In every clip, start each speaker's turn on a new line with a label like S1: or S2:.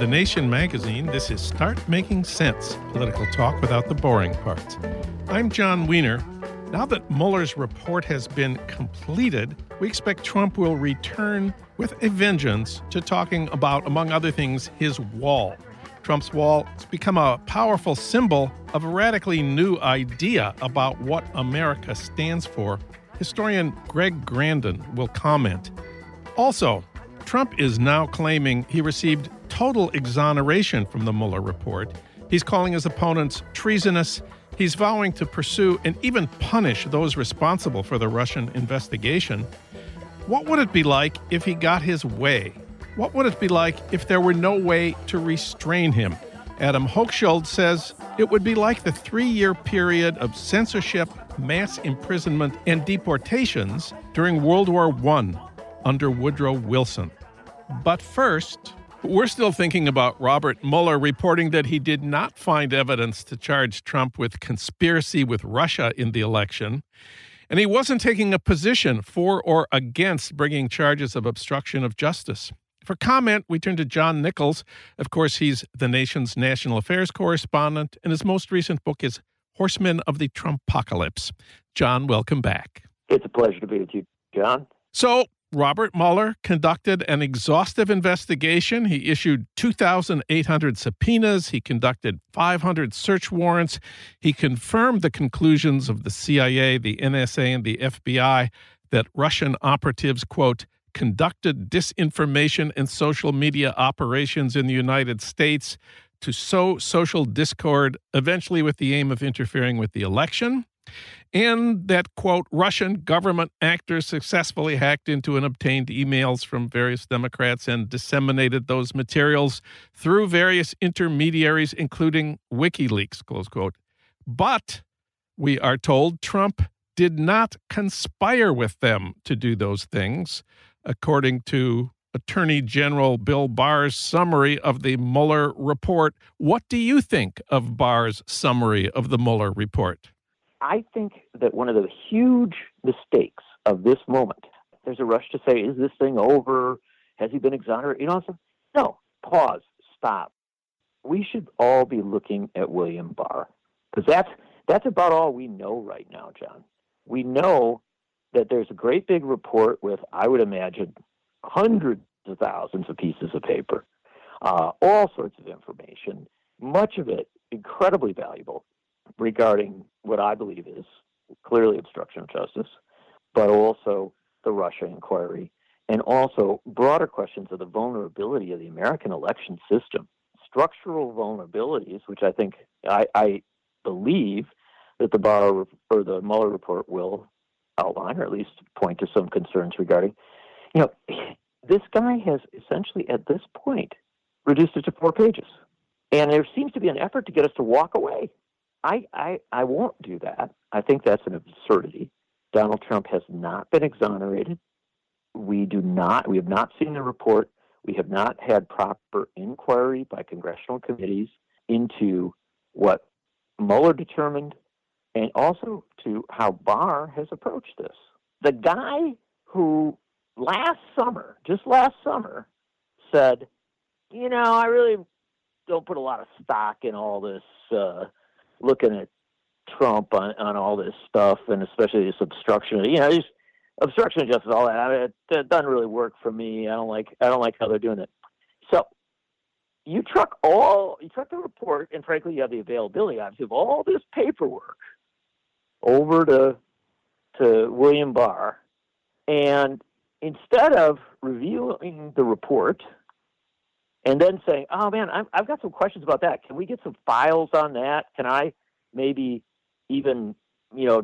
S1: The Nation magazine, this is Start Making Sense political talk without the boring parts. I'm Jon Wiener. Now that Mueller's report has been completed, we expect Trump will return with a vengeance to talking about, among other things, his wall. Trump's wall has become a powerful symbol of a radically new idea about what America stands for. Historian Greg Grandin will comment. Also, Trump is now claiming he received total exoneration from the Mueller report. He's calling his opponents treasonous. He's vowing to pursue and even punish those responsible for the Russian investigation. What would it be like if he got his way? What would it be like if there were no way to restrain him? Adam Hochschild says it would be like the three year period of censorship, mass imprisonment, and deportations during World War I under Woodrow Wilson. But first, we're still thinking about Robert Mueller reporting that he did not find evidence to charge Trump with conspiracy with Russia in the election. And he wasn't taking a position for or against bringing charges of obstruction of justice. For comment, we turn to John Nichols. Of course, he's the nation's national affairs correspondent, and his most recent book is Horsemen of the Trumpocalypse. John, welcome back.
S2: It's a pleasure to be with you, John.
S1: So, Robert Mueller conducted an exhaustive investigation. He issued 2,800 subpoenas. He conducted 500 search warrants. He confirmed the conclusions of the CIA, the NSA, and the FBI that Russian operatives, quote, conducted disinformation and social media operations in the United States to sow social discord, eventually with the aim of interfering with the election and that, quote, Russian government actors successfully hacked into and obtained emails from various Democrats and disseminated those materials through various intermediaries, including WikiLeaks, close quote. But we are told Trump did not conspire with them to do those things, according to Attorney General Bill Barr's summary of the Mueller report. What do you think of Barr's summary of the Mueller report?
S2: I think that one of the huge mistakes of this moment, there's a rush to say, is this thing over? Has he been exonerated? You know, no, pause, stop. We should all be looking at William Barr because that's that's about all we know right now, John. We know that there's a great big report with, I would imagine, hundreds of thousands of pieces of paper, uh, all sorts of information, much of it incredibly valuable regarding what I believe is clearly obstruction of justice, but also the Russia inquiry, and also broader questions of the vulnerability of the American election system, structural vulnerabilities, which I think I, I believe that the Barr or the Mueller report will outline, or at least point to some concerns regarding. You know, this guy has essentially at this point reduced it to four pages. And there seems to be an effort to get us to walk away I, I, I won't do that. I think that's an absurdity. Donald Trump has not been exonerated. We do not, we have not seen the report. We have not had proper inquiry by congressional committees into what Mueller determined and also to how Barr has approached this. The guy who last summer, just last summer, said, you know, I really don't put a lot of stock in all this uh, looking at Trump on, on all this stuff, and especially this obstruction. You know, just obstruction of justice, all that. I mean, it, it doesn't really work for me. I don't like. I don't like how they're doing it. So you truck all you truck the report, and frankly, you have the availability obviously of all this paperwork over to to William Barr, and instead of reviewing the report and then saying, "Oh man, i have got some questions about that. Can we get some files on that? Can I maybe even you know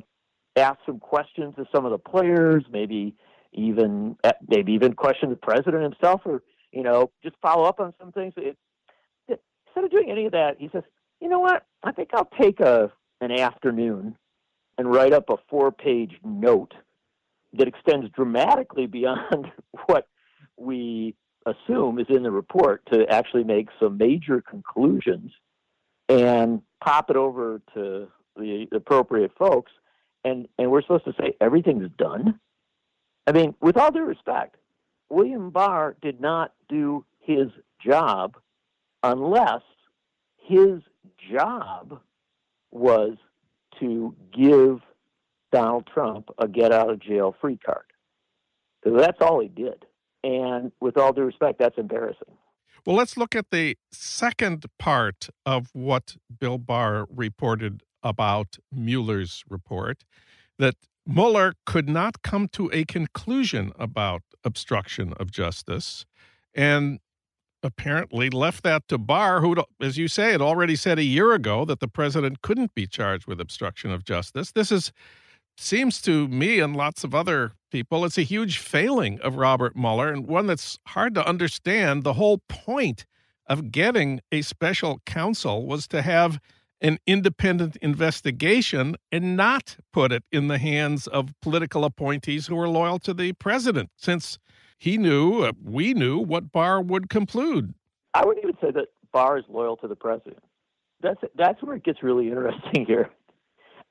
S2: ask some questions to some of the players? Maybe even eh, maybe even question the president himself, or you know just follow up on some things." It, instead of doing any of that, he says, "You know what? I think I'll take a an afternoon and write up a four page note that extends dramatically beyond what we assume is in the report to actually make some major conclusions and pop it over to the appropriate folks and and we're supposed to say everything's done i mean with all due respect william barr did not do his job unless his job was to give Donald Trump a get out of jail free card. that's all he did. And with all due respect, that's embarrassing.
S1: Well, let's look at the second part of what Bill Barr reported about Mueller's report that Mueller could not come to a conclusion about obstruction of justice. And apparently left that to Barr, who, as you say, had already said a year ago that the president couldn't be charged with obstruction of justice. This is seems to me and lots of other people it's a huge failing of Robert Mueller and one that's hard to understand. The whole point of getting a special counsel was to have an independent investigation and not put it in the hands of political appointees who are loyal to the president, since he knew, uh, we knew what Barr would conclude.
S2: I wouldn't even say that Barr is loyal to the president. That's that's where it gets really interesting here.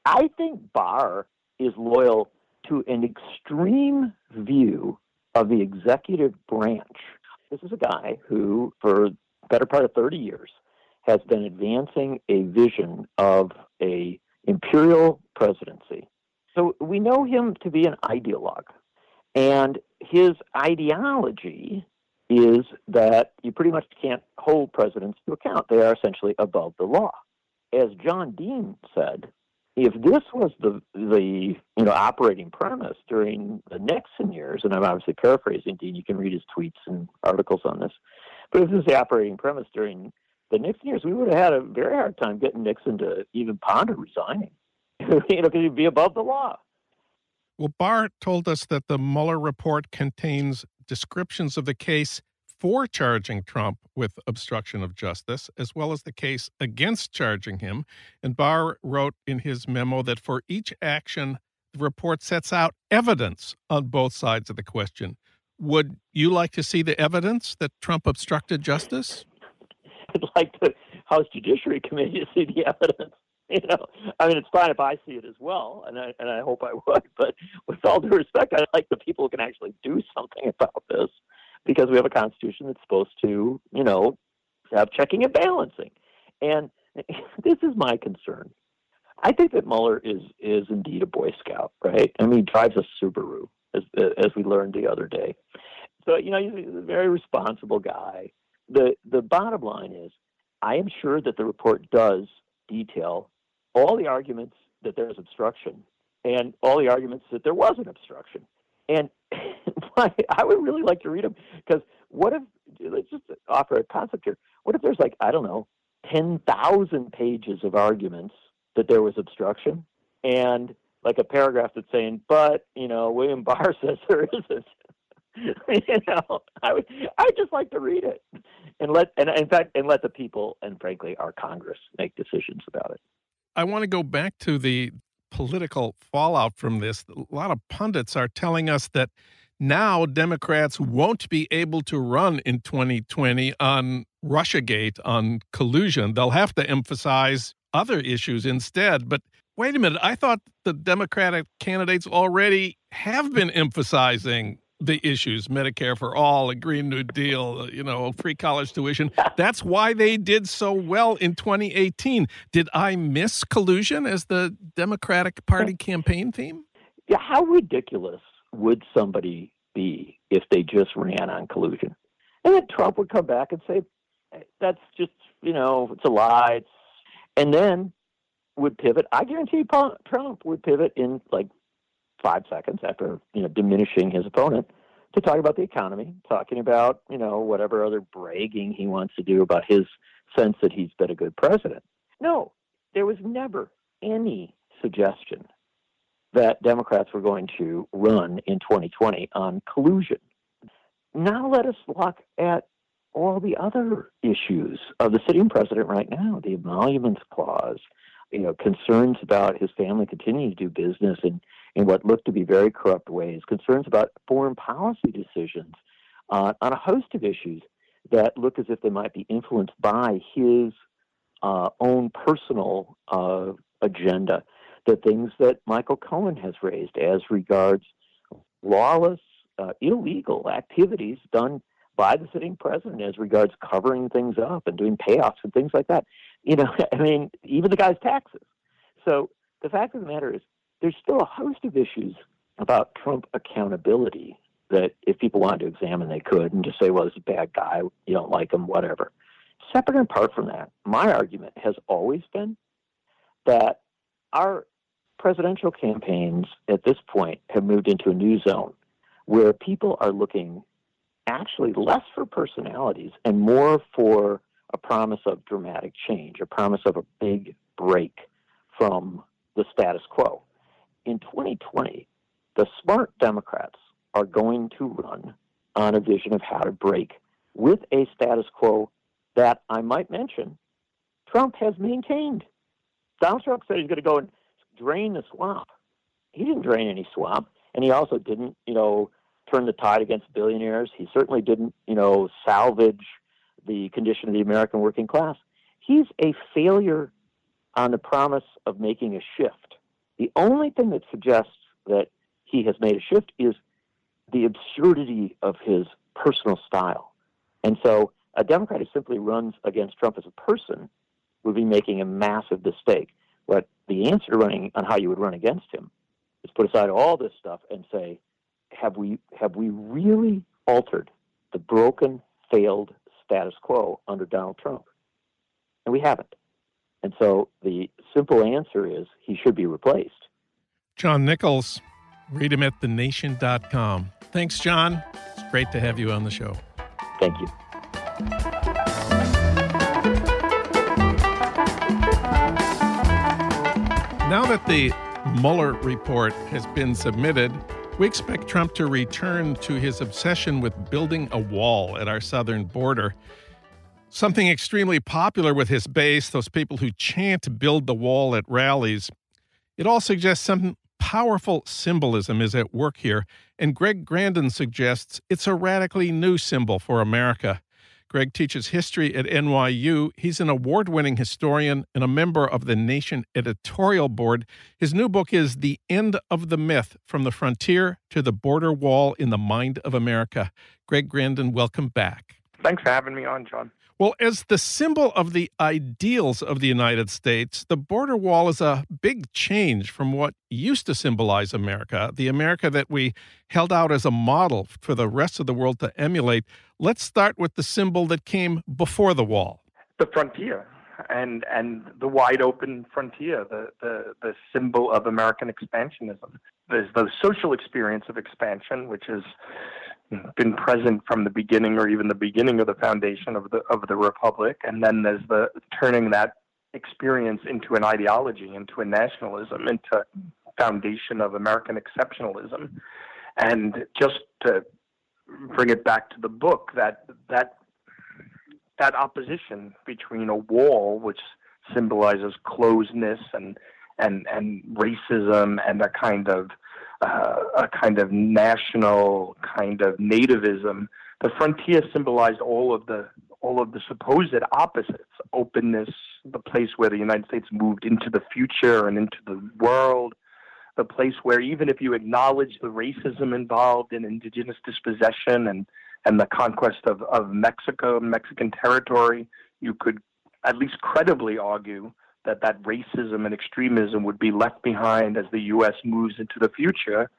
S2: I think Barr is loyal to an extreme view of the executive branch. This is a guy who, for better part of 30 years, has been advancing a vision of a imperial presidency. So we know him to be an ideologue. And his ideology is that you pretty much can't hold presidents to account. They are essentially above the law. As John Dean said, if this was the the you know operating premise during the Nixon years, and I'm obviously paraphrasing Dean, you can read his tweets and articles on this, but if this is the operating premise during the Nixon years, we would have had a very hard time getting Nixon to even ponder resigning, you know, because he'd be above the law.
S1: Well, Barr told us that the Mueller report contains descriptions of the case for charging Trump with obstruction of justice, as well as the case against charging him. And Barr wrote in his memo that for each action, the report sets out evidence on both sides of the question. Would you like to see the evidence that Trump obstructed justice?
S2: I'd like the House Judiciary Committee to see the evidence. you know, I mean, it's fine if I see it as well, and I and I hope I would. But with all due respect, I'd like the people who can actually do something about this, because we have a constitution that's supposed to, you know, have checking and balancing. And this is my concern. I think that Mueller is is indeed a Boy Scout, right? I mean, he drives a Subaru, as as we learned the other day. So you know, he's a very responsible guy. the The bottom line is, I am sure that the report does detail all the arguments that there is obstruction and all the arguments that there was an obstruction. And I would really like to read them because what if, let's just offer a concept here. What if there's like, I don't know, 10,000 pages of arguments that there was obstruction and like a paragraph that's saying, but, you know, William Barr says there isn't. you know, I would, I'd just like to read it and let, and in fact, and let the people and frankly our Congress make decisions about it.
S1: I want to go back to the political fallout from this. A lot of pundits are telling us that now Democrats won't be able to run in 2020 on Russiagate, on collusion. They'll have to emphasize other issues instead. But wait a minute, I thought the Democratic candidates already have been emphasizing the issues Medicare for all, a Green New Deal, uh, you know, free college tuition. That's why they did so well in 2018. Did I miss collusion as the Democratic Party campaign theme?
S2: Yeah, how ridiculous would somebody be if they just ran on collusion? And then Trump would come back and say, that's just, you know, it's a lie. It's... And then would pivot. I guarantee Trump would pivot in like five seconds after you know diminishing his opponent to talk about the economy, talking about you know whatever other bragging he wants to do about his sense that he's been a good president. No, there was never any suggestion that Democrats were going to run in 2020 on collusion. Now let us look at all the other issues of the sitting president right now, the emoluments clause, you know, concerns about his family continuing to do business in, in what looked to be very corrupt ways, concerns about foreign policy decisions uh, on a host of issues that look as if they might be influenced by his uh, own personal uh, agenda. The things that Michael Cohen has raised as regards lawless, uh, illegal activities done by the sitting president as regards covering things up and doing payoffs and things like that. You know, I mean, even the guy's taxes. So the fact of the matter is, there's still a host of issues about Trump accountability that if people wanted to examine, they could and just say, well, he's a bad guy, you don't like him, whatever. Separate and apart from that, my argument has always been that our presidential campaigns at this point have moved into a new zone where people are looking actually less for personalities and more for a promise of dramatic change, a promise of a big break from the status quo. In 2020, the smart Democrats are going to run on a vision of how to break with a status quo that I might mention Trump has maintained. Donald Trump said he's going to go and drain the swamp. He didn't drain any swamp, and he also didn't, you know, turn the tide against billionaires. He certainly didn't, you know, salvage the condition of the American working class. He's a failure on the promise of making a shift. The only thing that suggests that he has made a shift is the absurdity of his personal style. And so a Democrat who simply runs against Trump as a person would be making a massive mistake. But the answer to running on how you would run against him is put aside all this stuff and say, have we have we really altered the broken, failed status quo under Donald Trump? And we haven't. And so the simple answer is he should be replaced.
S1: John Nichols, read him at thenation.com. Thanks, John. It's great to have you on the show.
S2: Thank you.
S1: Now that the Mueller report has been submitted, we expect Trump to return to his obsession with building a wall at our southern border. Something extremely popular with his base, those people who chant build the wall at rallies. It all suggests some powerful symbolism is at work here, and Greg Grandin suggests it's a radically new symbol for America. Greg teaches history at NYU. He's an award winning historian and a member of the Nation editorial board. His new book is The End of the Myth From the Frontier to the Border Wall in the Mind of America. Greg Grandin, welcome back.
S3: Thanks for having me on, John.
S1: Well, as the symbol of the ideals of the United States, the border wall is a big change from what used to symbolize America, the America that we held out as a model for the rest of the world to emulate. Let's start with the symbol that came before the wall.
S3: The frontier and and the wide open frontier, the the, the symbol of American expansionism. There's the social experience of expansion, which is been present from the beginning or even the beginning of the foundation of the of the republic. And then there's the turning that experience into an ideology into a nationalism into foundation of american exceptionalism. And just to bring it back to the book that that that opposition between a wall which symbolizes closeness and and and racism and a kind of uh, a kind of national kind of nativism. The frontier symbolized all of the all of the supposed opposites openness, the place where the United States moved into the future and into the world, the place where even if you acknowledge the racism involved in indigenous dispossession and, and the conquest of, of Mexico, Mexican territory, you could at least credibly argue that that racism and extremism would be left behind as the U.S. moves into the future.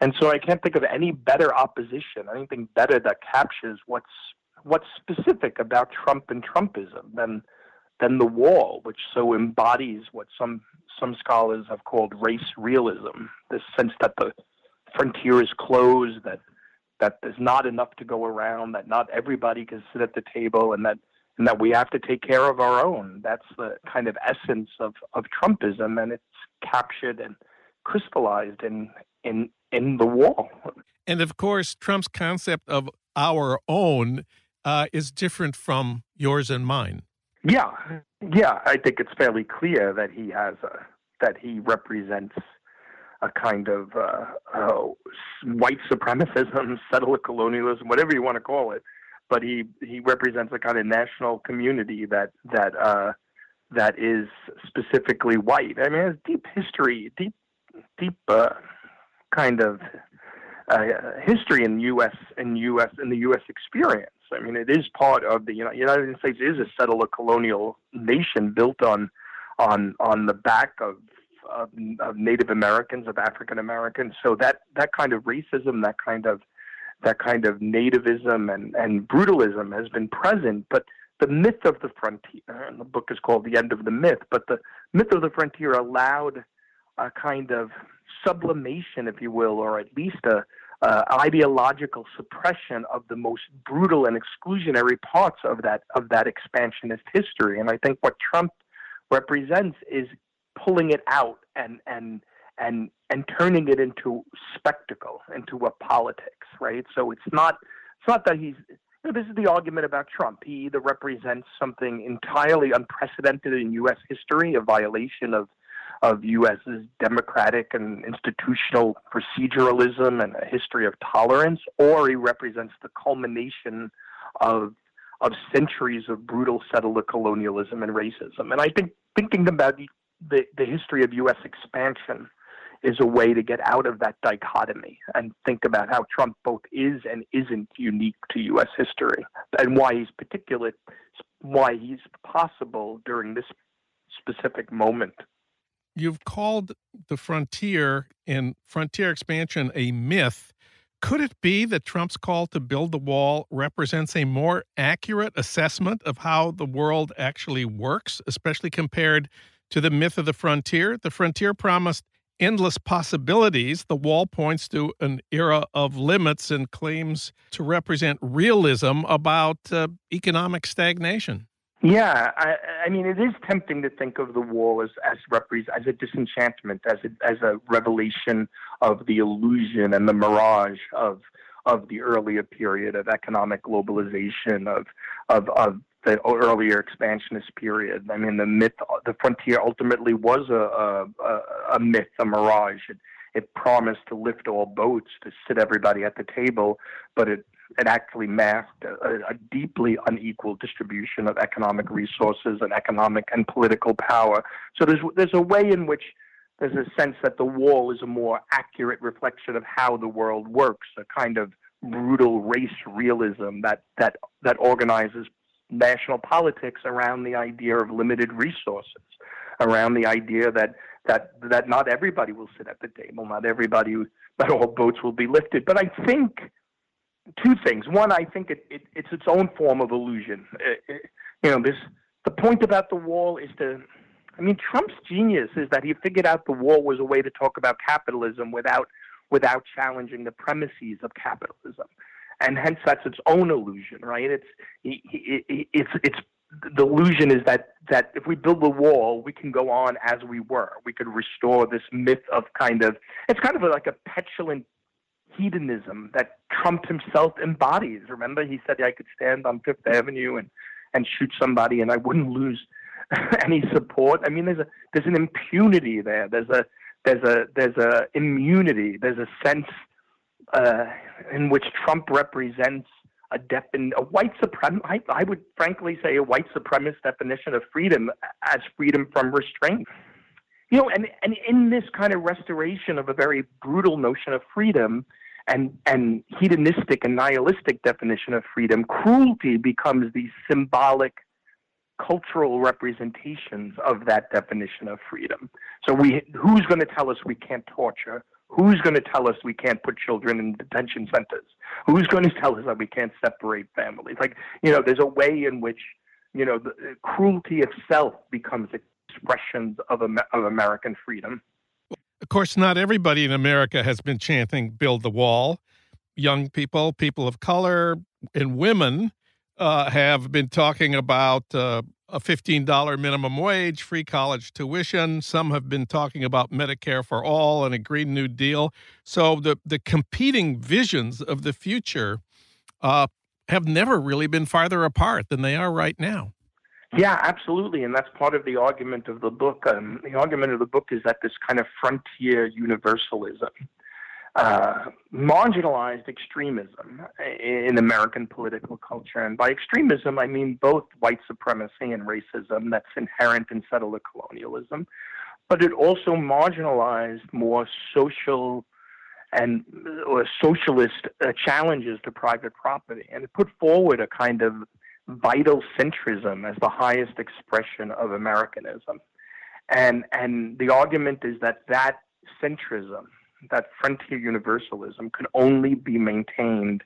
S3: And so I can't think of any better opposition, anything better that captures what's what's specific about Trump and Trumpism than than the wall, which so embodies what some some scholars have called race realism, this sense that the frontier is closed, that that there's not enough to go around, that not everybody can sit at the table, and that and that we have to take care of our own. That's the kind of essence of, of Trumpism, and it's captured and crystallized in in in the wall.
S1: And of course, Trump's concept of our own uh, is different from yours and mine.
S3: Yeah, yeah, I think it's fairly clear that he has a that he represents a kind of uh, uh, white supremacism, settler colonialism, whatever you want to call it. But he he represents a kind of national community that that uh, that is specifically white. I mean, it has deep history, deep deep uh, kind of uh, history in the U.S. in U.S. in the U.S. experience. I mean, it is part of the United States is a settler colonial nation built on on on the back of of, of Native Americans, of African Americans. So that that kind of racism, that kind of that kind of nativism and, and brutalism has been present, but the myth of the frontier, and the book is called The End of the Myth, but the myth of the frontier allowed a kind of sublimation, if you will, or at least a, uh, ideological suppression of the most brutal and exclusionary parts of that of that expansionist history. And I think what Trump represents is pulling it out and and and and turning it into spectacle, into a politics, right? So it's not it's not that he's you know, this is the argument about Trump. He either represents something entirely unprecedented in U.S. history, a violation of of U.S.'s democratic and institutional proceduralism and a history of tolerance, or he represents the culmination of of centuries of brutal settler colonialism and racism. And I think thinking about the, the history of U.S. expansion is a way to get out of that dichotomy and think about how Trump both is and isn't unique to U.S. history and why he's particular, why he's possible during this specific moment
S1: you've called the frontier and frontier expansion a myth. Could it be that Trump's call to build the wall represents a more accurate assessment of how the world actually works, especially compared to the myth of the frontier? The frontier promised endless possibilities. The wall points to an era of limits and claims to represent realism about uh, economic stagnation.
S3: Yeah, I, I mean, it is tempting to think of the wall as as, as a disenchantment, as a, as a revelation of the illusion and the mirage of of the earlier period of economic globalization, of of of the earlier expansionist period. I mean, the myth, the frontier ultimately was a a, a myth, a mirage. It, it promised to lift all boats, to sit everybody at the table, but it it actually masked a, a, deeply unequal distribution of economic resources and economic and political power. So there's there's a way in which there's a sense that the wall is a more accurate reflection of how the world works, a kind of brutal race realism that that that organizes national politics around the idea of limited resources, around the idea that that that not everybody will sit at the table, not everybody, not all boats will be lifted. But I think two things. One, I think it, it, it's its own form of illusion. It, it, you know, this the point about the wall is to. I mean, Trump's genius is that he figured out the wall was a way to talk about capitalism without without challenging the premises of capitalism, and hence that's its own illusion, right? It's it's it's the illusion is that that if we build the wall, we can go on as we were. We could restore this myth of kind of it's kind of like a petulant hedonism that Trump himself embodies. Remember, he said I could stand on Fifth Avenue and and shoot somebody and I wouldn't lose any support. I mean, there's a there's an impunity there. There's a there's a there's a immunity. There's a sense uh, in which Trump represents a, defin- a white suprem I, I would frankly say a white supremacist definition of freedom as freedom from restraint. You know, and, and in this kind of restoration of a very brutal notion of freedom and, and hedonistic and nihilistic definition of freedom, cruelty becomes the symbolic cultural representations of that definition of freedom. So we who's going to tell us we can't torture? Who's going to tell us we can't put children in detention centers? Who's going to tell us that we can't separate families? Like, you know, there's a way in which, you know, the cruelty itself becomes expressions of, of American freedom.
S1: Of course, not everybody in America has been chanting build the wall. Young people, people of color, and women uh, have been talking about uh, a $15 minimum wage, free college tuition. Some have been talking about Medicare for all and a Green New Deal. So the, the competing visions of the future uh, have never really been farther apart than they are right now.
S3: Yeah, absolutely. And that's part of the argument of the book. Um, the argument of the book is that this kind of frontier universalism marginalized extremism in American political culture. And by extremism, I mean both white supremacy and racism that's inherent in settler colonialism, but it also marginalized more social and or socialist uh, challenges to private property, and it put forward a kind of vital centrism as the highest expression of Americanism. And and the argument is that that centrism that frontier universalism could only be maintained.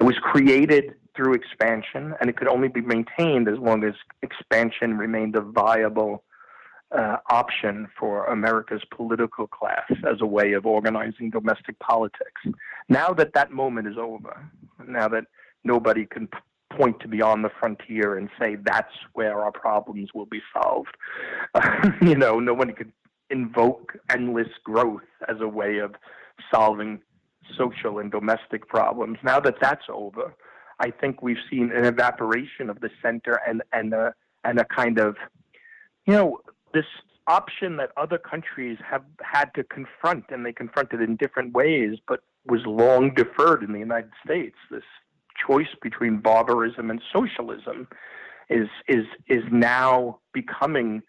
S3: It was created through expansion, and it could only be maintained as long as expansion remained a viable uh, option for America's political class as a way of organizing domestic politics. Now that that moment is over, now that nobody can point to beyond the frontier and say that's where our problems will be solved, uh, you know, no one could invoke endless growth as a way of solving social and domestic problems. Now that that's over, I think we've seen an evaporation of the center and and a and a kind of you know this option that other countries have had to confront and they confronted in different ways but was long deferred in the United States this choice between barbarism and socialism is is is now becoming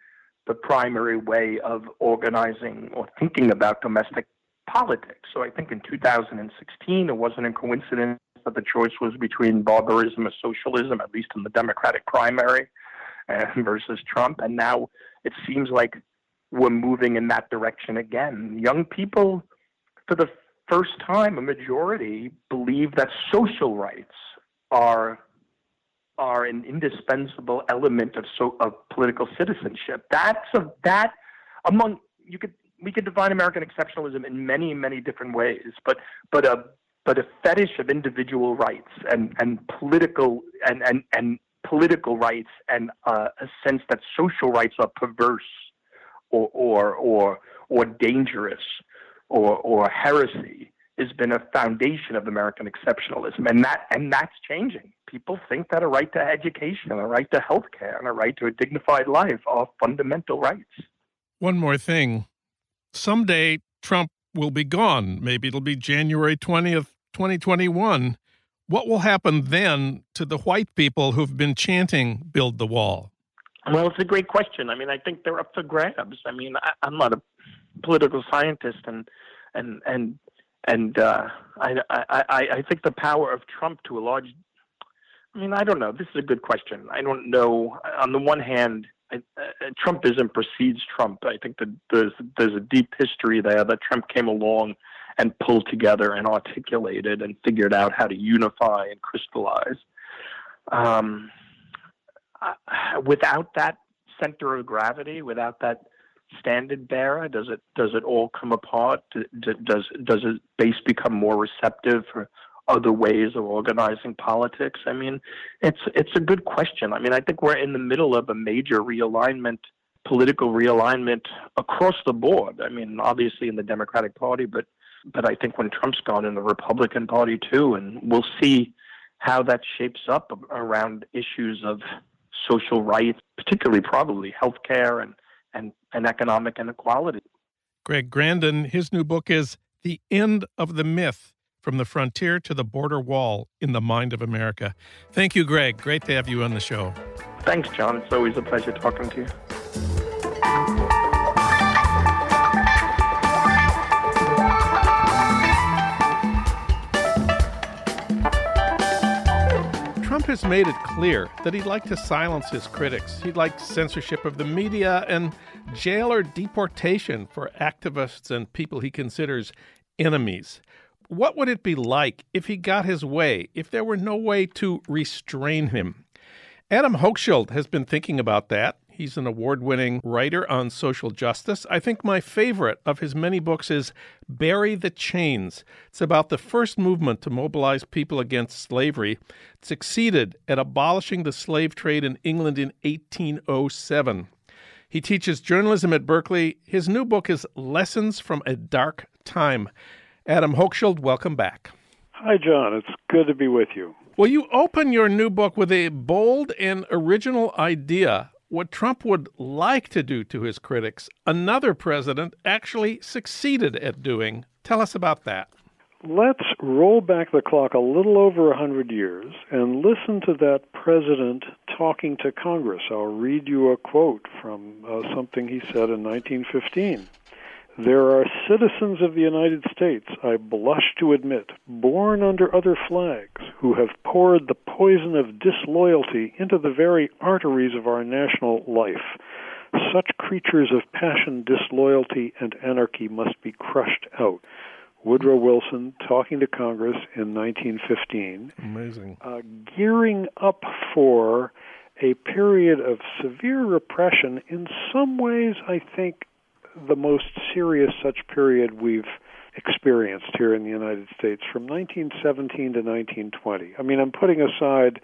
S3: the primary way of organizing or thinking about domestic politics. So I think in 2016, it wasn't a coincidence that the choice was between barbarism and socialism, at least in the Democratic primary, uh, versus Trump. And now it seems like we're moving in that direction again. Young people, for the first time, a majority believe that social rights are are an indispensable element of so of political citizenship. That's a that among you could we could define American exceptionalism in many many different ways, but but a but a fetish of individual rights and and political and and and political rights and uh, a sense that social rights are perverse or or or or dangerous or or heresy has been a foundation of American exceptionalism, and that and that's changing. People think that a right to education, a right to health care, and a right to a dignified life are fundamental rights.
S1: One more thing. Someday Trump will be gone. Maybe it'll be January 20th, 2021. What will happen then to the white people who've been chanting build the wall?
S3: Well, it's a great question. I mean, I think they're up for grabs. I mean, I, I'm not a political scientist and and and and uh, I, I, I think the power of Trump to a large, I mean, I don't know. This is a good question. I don't know. On the one hand, I, uh, Trumpism precedes Trump. I think that there's there's a deep history there that Trump came along and pulled together and articulated and figured out how to unify and crystallize. Um, uh, without that center of gravity, without that standard bearer? Does it does it all come apart? Does does it base become more receptive for other ways of organizing politics? I mean, it's it's a good question. I mean, I think we're in the middle of a major realignment, political realignment across the board. I mean, obviously in the Democratic Party, but but I think when Trump's gone in the Republican Party too, and we'll see how that shapes up around issues of social rights, particularly probably healthcare and, and, and economic inequality.
S1: Greg Grandin, his new book is The End of the Myth From the Frontier to the Border Wall in the Mind of America. Thank you, Greg. Great to have you on the show.
S3: Thanks, John. It's always a pleasure talking to you.
S1: Trump has made it clear that he'd like to silence his critics. He'd like censorship of the media and jail or deportation for activists and people he considers enemies. What would it be like if he got his way, if there were no way to restrain him? Adam Hochschild has been thinking about that. He's an award winning writer on social justice. I think my favorite of his many books is Bury the Chains. It's about the first movement to mobilize people against slavery. It succeeded at abolishing the slave trade in England in 1807. He teaches journalism at Berkeley. His new book is Lessons from a Dark Time. Adam Hochschild, welcome back.
S4: Hi, John. It's good to be with you.
S1: Well, you open your new book with a bold and original idea what Trump would like to do to his critics, another president actually succeeded at doing. Tell us about that.
S4: Let's roll back the clock a little over a hundred years and listen to that president talking to Congress. I'll read you a quote from uh, something he said in 1915. There are citizens of the United States, I blush to admit, born under other flags, who have poured the poison of disloyalty into the very arteries of our national life. Such creatures of passion, disloyalty, and anarchy must be crushed out. Woodrow Wilson talking to Congress in 1915.
S1: Amazing.
S4: Uh, gearing up for a period of severe repression, in some ways, I think the most serious such period we've experienced here in the United States from 1917 to 1920. I mean, I'm putting aside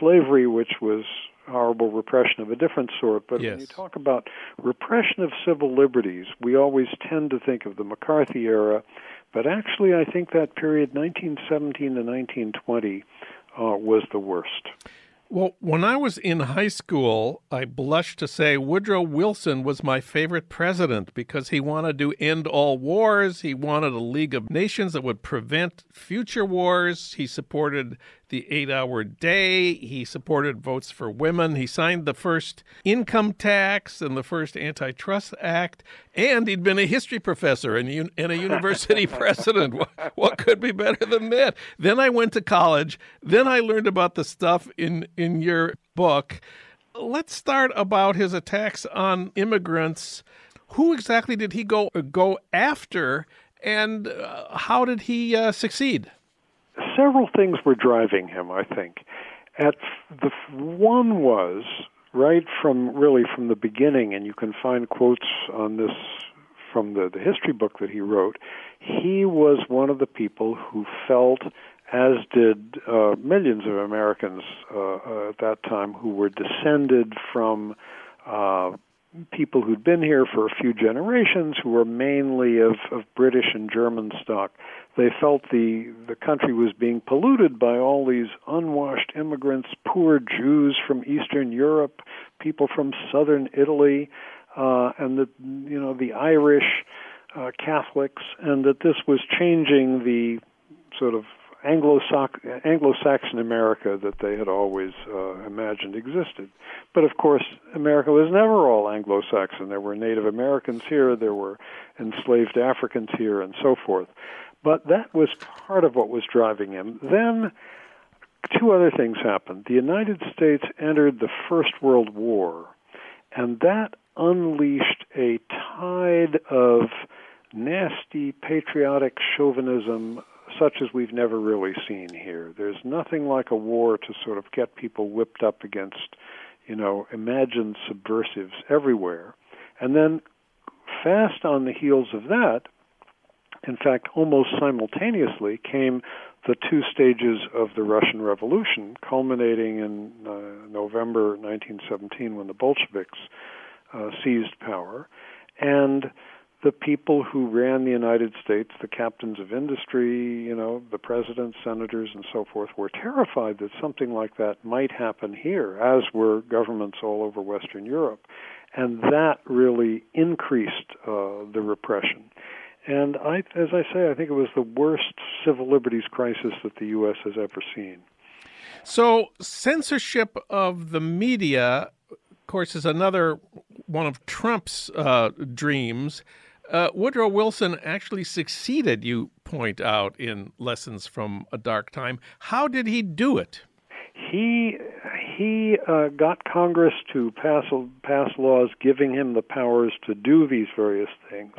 S4: slavery, which was horrible repression of a different sort, but
S1: yes.
S4: when you talk about repression of civil liberties, we always tend to think of the McCarthy era, but actually, I think that period, 1917 to 1920, uh, was the worst.
S1: Well, when I was in high school, I blush to say Woodrow Wilson was my favorite president because he wanted to end all wars. He wanted a League of Nations that would prevent future wars. He supported the eight hour day. He supported votes for women. He signed the first income tax and the first antitrust act. And he'd been a history professor and, and a university president. What, what could be better than that? Then I went to college. Then I learned about the stuff in, in your book. Let's start about his attacks on immigrants. Who exactly did he go go after, and uh, how did he uh, succeed?
S4: Several things were driving him, I think. At the one was right from really from the beginning, and you can find quotes on this from the, the history book that he wrote. He was one of the people who felt, as did uh, millions of Americans uh, uh, at that time, who were descended from uh, people who'd been here for a few generations, who were mainly of, of British and German stock. They felt the the country was being polluted by all these unwashed immigrants, poor Jews from Eastern Europe, people from southern Italy, uh, and the you know the Irish uh, Catholics, and that this was changing the sort of Anglo-Saxon America that they had always uh, imagined existed. But of course, America was never all Anglo-Saxon. There were Native Americans here, there were enslaved Africans here, and so forth. But that was part of what was driving him. Then two other things happened. The United States entered the First World War, and that unleashed a tide of nasty patriotic chauvinism such as we've never really seen here. There's nothing like a war to sort of get people whipped up against, you know, imagined subversives everywhere. And then, fast on the heels of that, in fact, almost simultaneously came the two stages of the Russian Revolution, culminating in uh, November 1917 when the Bolsheviks uh, seized power. And the people who ran the United States, the captains of industry, you know, the presidents, senators, and so forth, were terrified that something like that might happen here, as were governments all over Western Europe. And that really increased uh, the repression. And I, as I say, I think it was the worst civil liberties crisis that the U.S. has ever seen.
S1: So, censorship of the media, of course, is another one of Trump's uh, dreams. Uh, Woodrow Wilson actually succeeded, you point out in Lessons from a Dark Time. How did he do it?
S4: He he uh, got Congress to pass pass laws giving him the powers to do these various things.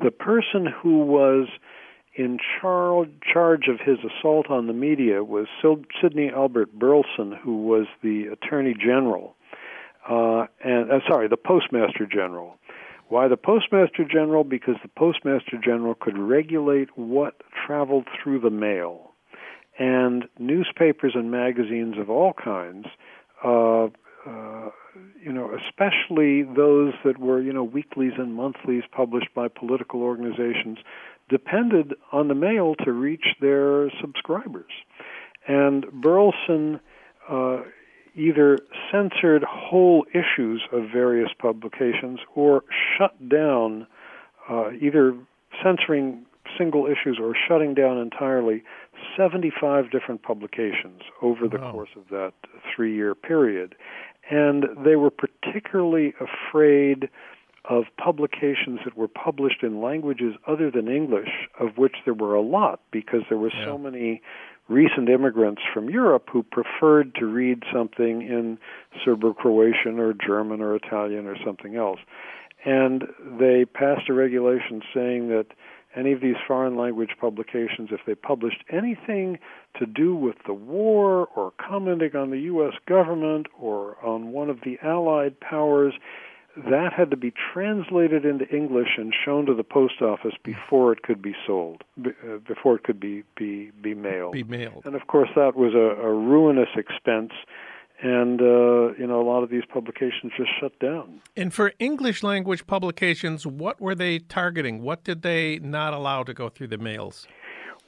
S4: The person who was in char- charge of his assault on the media was Sidney Albert Burleson, who was the Attorney General, uh, and uh, sorry, the Postmaster General. Why the Postmaster General? Because the Postmaster General could regulate what traveled through the mail. And newspapers and magazines of all kinds, uh, uh, you know, especially those that were, you know, weeklies and monthlies published by political organizations, depended on the mail to reach their subscribers. And Burleson uh, either censored whole issues of various publications or shut down, uh, either censoring single issues or shutting down entirely 75 different publications over the wow. course of that three year period. And they were particularly afraid of publications that were published in languages other than English, of which there were a lot because there were yeah. so many recent immigrants from Europe who preferred to read something in Serbo-Croatian or German or Italian or something else. And they passed a regulation saying that any of these foreign language publications, if they published anything to do with the war or commenting on the U.S. government or on one of the Allied powers, that had to be translated into English and shown to the post office before it could be sold, uh, before it could be be be mailed.
S1: Be mailed.
S4: And of course, that was a, a ruinous expense, and uh, you know a lot of these publications just shut down.
S1: And for English language publications, what were they targeting? What did they not allow to go through the mails?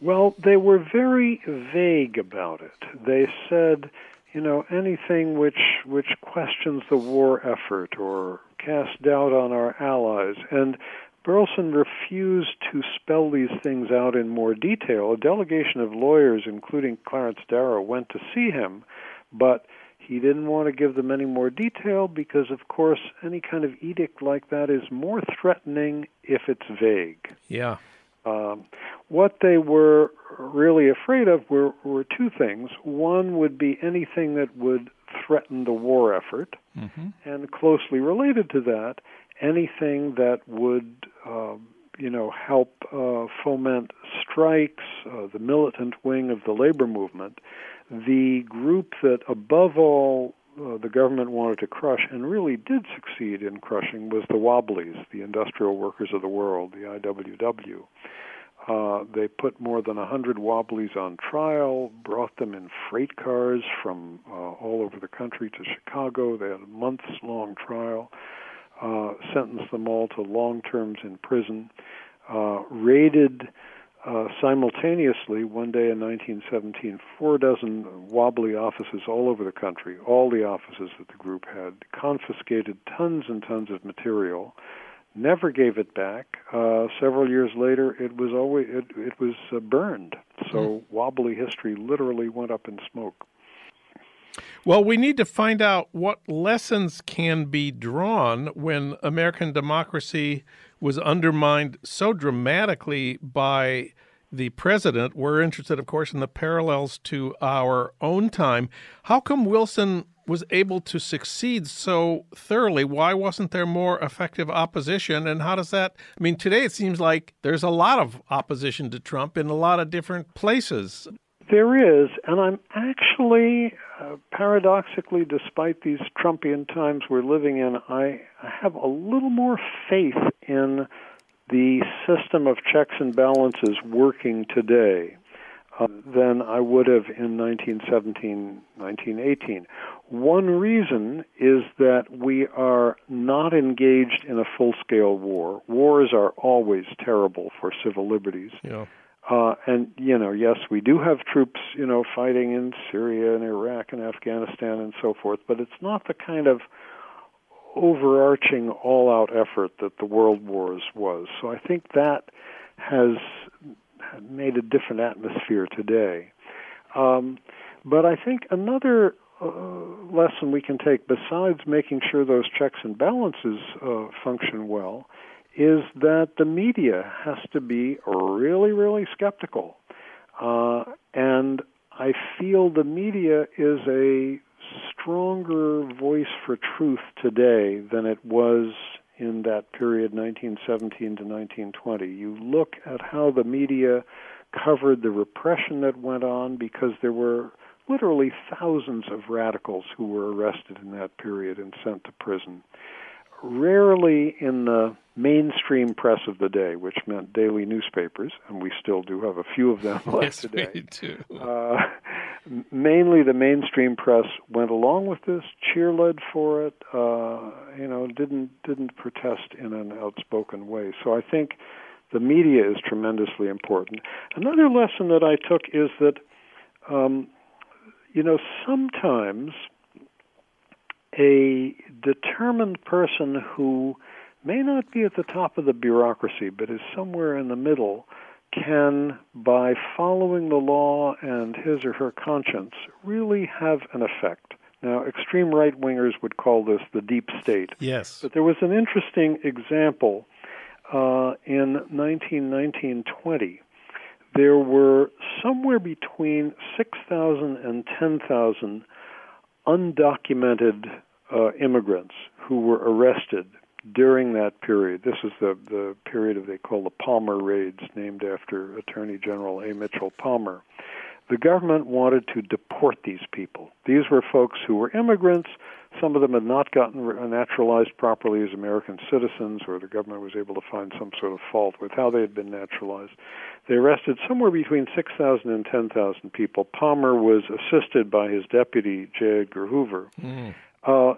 S4: Well, they were very vague about it. They said you know anything which which questions the war effort or casts doubt on our allies and Burleson refused to spell these things out in more detail. A delegation of lawyers, including Clarence Darrow, went to see him, but he didn't want to give them any more detail because, of course, any kind of edict like that is more threatening if it's vague.
S1: Yeah.
S4: Um, what they were really afraid of were, were two things. One would be anything that would threaten the war effort, mm-hmm. and closely related to that, anything that would, uh, you know, help uh, foment strikes, uh, the militant wing of the labor movement. The group that, above all, uh, the government wanted to crush and really did succeed in crushing was the Wobblies, the Industrial Workers of the World, the IWW. Uh, they put more than a hundred Wobblies on trial, brought them in freight cars from uh, all over the country to Chicago. They had a months long trial, uh, sentenced them all to long terms in prison, uh, raided uh, simultaneously one day in 1917 four dozen wobbly offices all over the country, all the offices that the group had, confiscated tons and tons of material, never gave it back. Uh, several years later, it was always it, it was uh, burned. So mm. wobbly history literally went up in smoke.
S1: Well, we need to find out what lessons can be drawn when American democracy was undermined so dramatically by the president. We're interested, of course, in the parallels to our own time. How come Wilson was able to succeed so thoroughly? Why wasn't there more effective opposition? And how does that? I mean, today it seems like there's a lot of opposition to Trump in a lot of different places.
S4: There is, and I'm actually, uh, paradoxically, despite these Trumpian times we're living in, I have a little more faith in the system of checks and balances working today. uh, than I would have in 1917, 1918. One reason is that we are not engaged in a full scale war. Wars are always terrible for civil liberties.
S1: Yeah.
S4: Uh, and you know, yes, we do have troops, you know, fighting in Syria and Iraq and Afghanistan and so forth, but it's not the kind of overarching all-out effort that the world wars was. So I think that has made a different atmosphere today. Um, but I think another uh, lesson we can take, besides making sure those checks and balances uh, function well, is that the media has to be really, really skeptical. Uh, and I feel the media is a stronger voice for truth today than it was in that period 1917 to 1920. You look at how the media covered the repression that went on because there were literally thousands of radicals who were arrested in that period and sent to prison. Rarely in the mainstream press of the day, which meant daily newspapers, and we still do have a few of them left
S1: yes,
S4: today.
S1: We do.
S4: Uh, mainly the mainstream press went along with this, cheerled for it, uh, you know, didn't didn't protest in an outspoken way. So I think the media is tremendously important. Another lesson that I took is that, um, you know, sometimes a determined person who may not be at the top of the bureaucracy, but is somewhere in the middle, can, by following the law and his or her conscience, really have an effect. Now, extreme right wingers would call this the deep state.
S1: Yes.
S4: But there was an interesting example uh, in 1919 20. There were somewhere between 6,000 and 10,000 undocumented uh, immigrants who were arrested during that period. This is the, the period of they call the Palmer raids, named after Attorney General A. Mitchell Palmer. The government wanted to deport these people. These were folks who were immigrants. Some of them had not gotten naturalized properly as American citizens, or the government was able to find some sort of fault with how they had been naturalized. They arrested somewhere between 6,000 and 10,000 people. Palmer was assisted by his deputy, J. Edgar Hoover. Mm. Uh,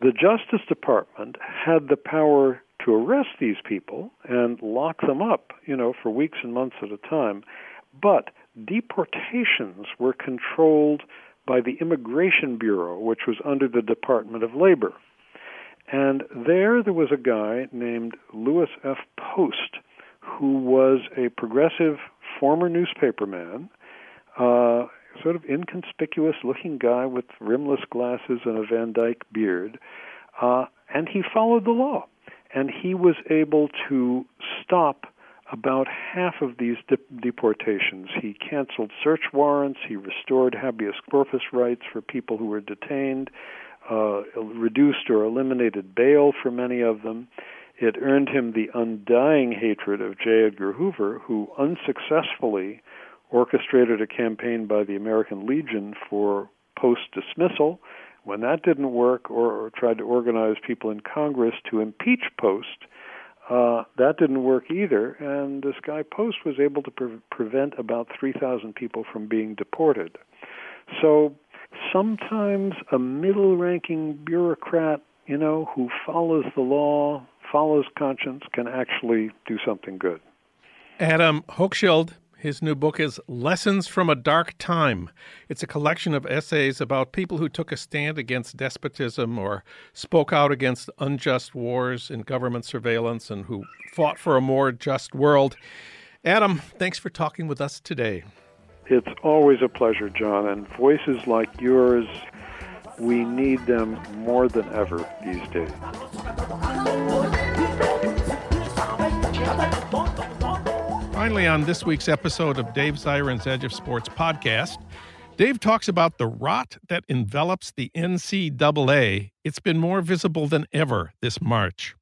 S4: the Justice Department had the power to arrest these people and lock them up, you know, for weeks and months at a time. But deportations were controlled by the Immigration Bureau, which was under the Department of Labor. And there, there was a guy named Lewis F. Post, who was a progressive former newspaperman, uh, sort of inconspicuous looking guy with rimless glasses and a Van Dyke beard. Uh, and he followed the law. And he was able to stop about half of these de- deportations. He canceled search warrants, he restored habeas corpus rights for people who were detained, uh, reduced or eliminated bail for many of them. It earned him the undying hatred of J. Edgar Hoover, who unsuccessfully orchestrated a campaign by the American Legion for post dismissal. When that didn't work, or, or, tried to organize people in Congress to impeach Post, uh, that didn't work either. And this guy Post was able to pre- prevent about 3,000 people from being deported. So sometimes a middle ranking bureaucrat, you know, who follows the law, follows conscience, can actually do something good.
S1: Adam Hochschild his new book is Lessons from a Dark Time. It's a collection of essays about people who took a stand against despotism or spoke out against unjust wars and government surveillance and who fought for a more just world. Adam, thanks for talking with us today.
S4: It's always a pleasure, Jon, and voices like yours, we need them more than ever these days.
S1: Finally, on this week's episode of Dave Zirin's Edge of Sports podcast, Dave talks about the rot that envelops the NCAA. It's been more visible than ever this March.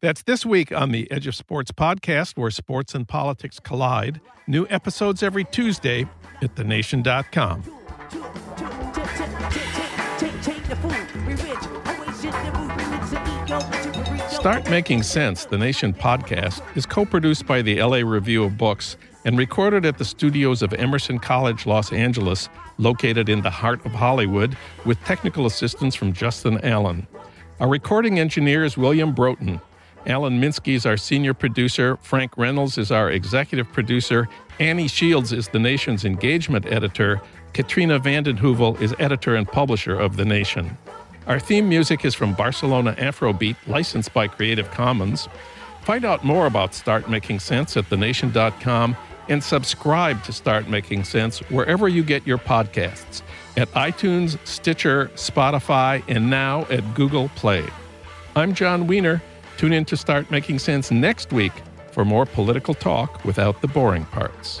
S1: That's this week on the Edge of Sports podcast, where sports and politics collide. New episodes every Tuesday at thenation.com. Start Making Sense, the Nation podcast, is co produced by the LA Review of Books and recorded at the studios of Emerson College, Los Angeles, located in the heart of Hollywood, with technical assistance from Justin Allen. Our recording engineer is William Broughton. Alan Minsky is our senior producer. Frank Reynolds is our executive producer. Annie Shields is the nation's engagement editor. Katrina vanden Heuvel is editor and publisher of The Nation. Our theme music is from Barcelona Afrobeat, licensed by Creative Commons. Find out more about Start Making Sense at thenation.com and subscribe to Start Making Sense wherever you get your podcasts at iTunes, Stitcher, Spotify, and now at Google Play. I'm Jon Wiener. Tune in to Start Making Sense next week for more political talk without the boring parts.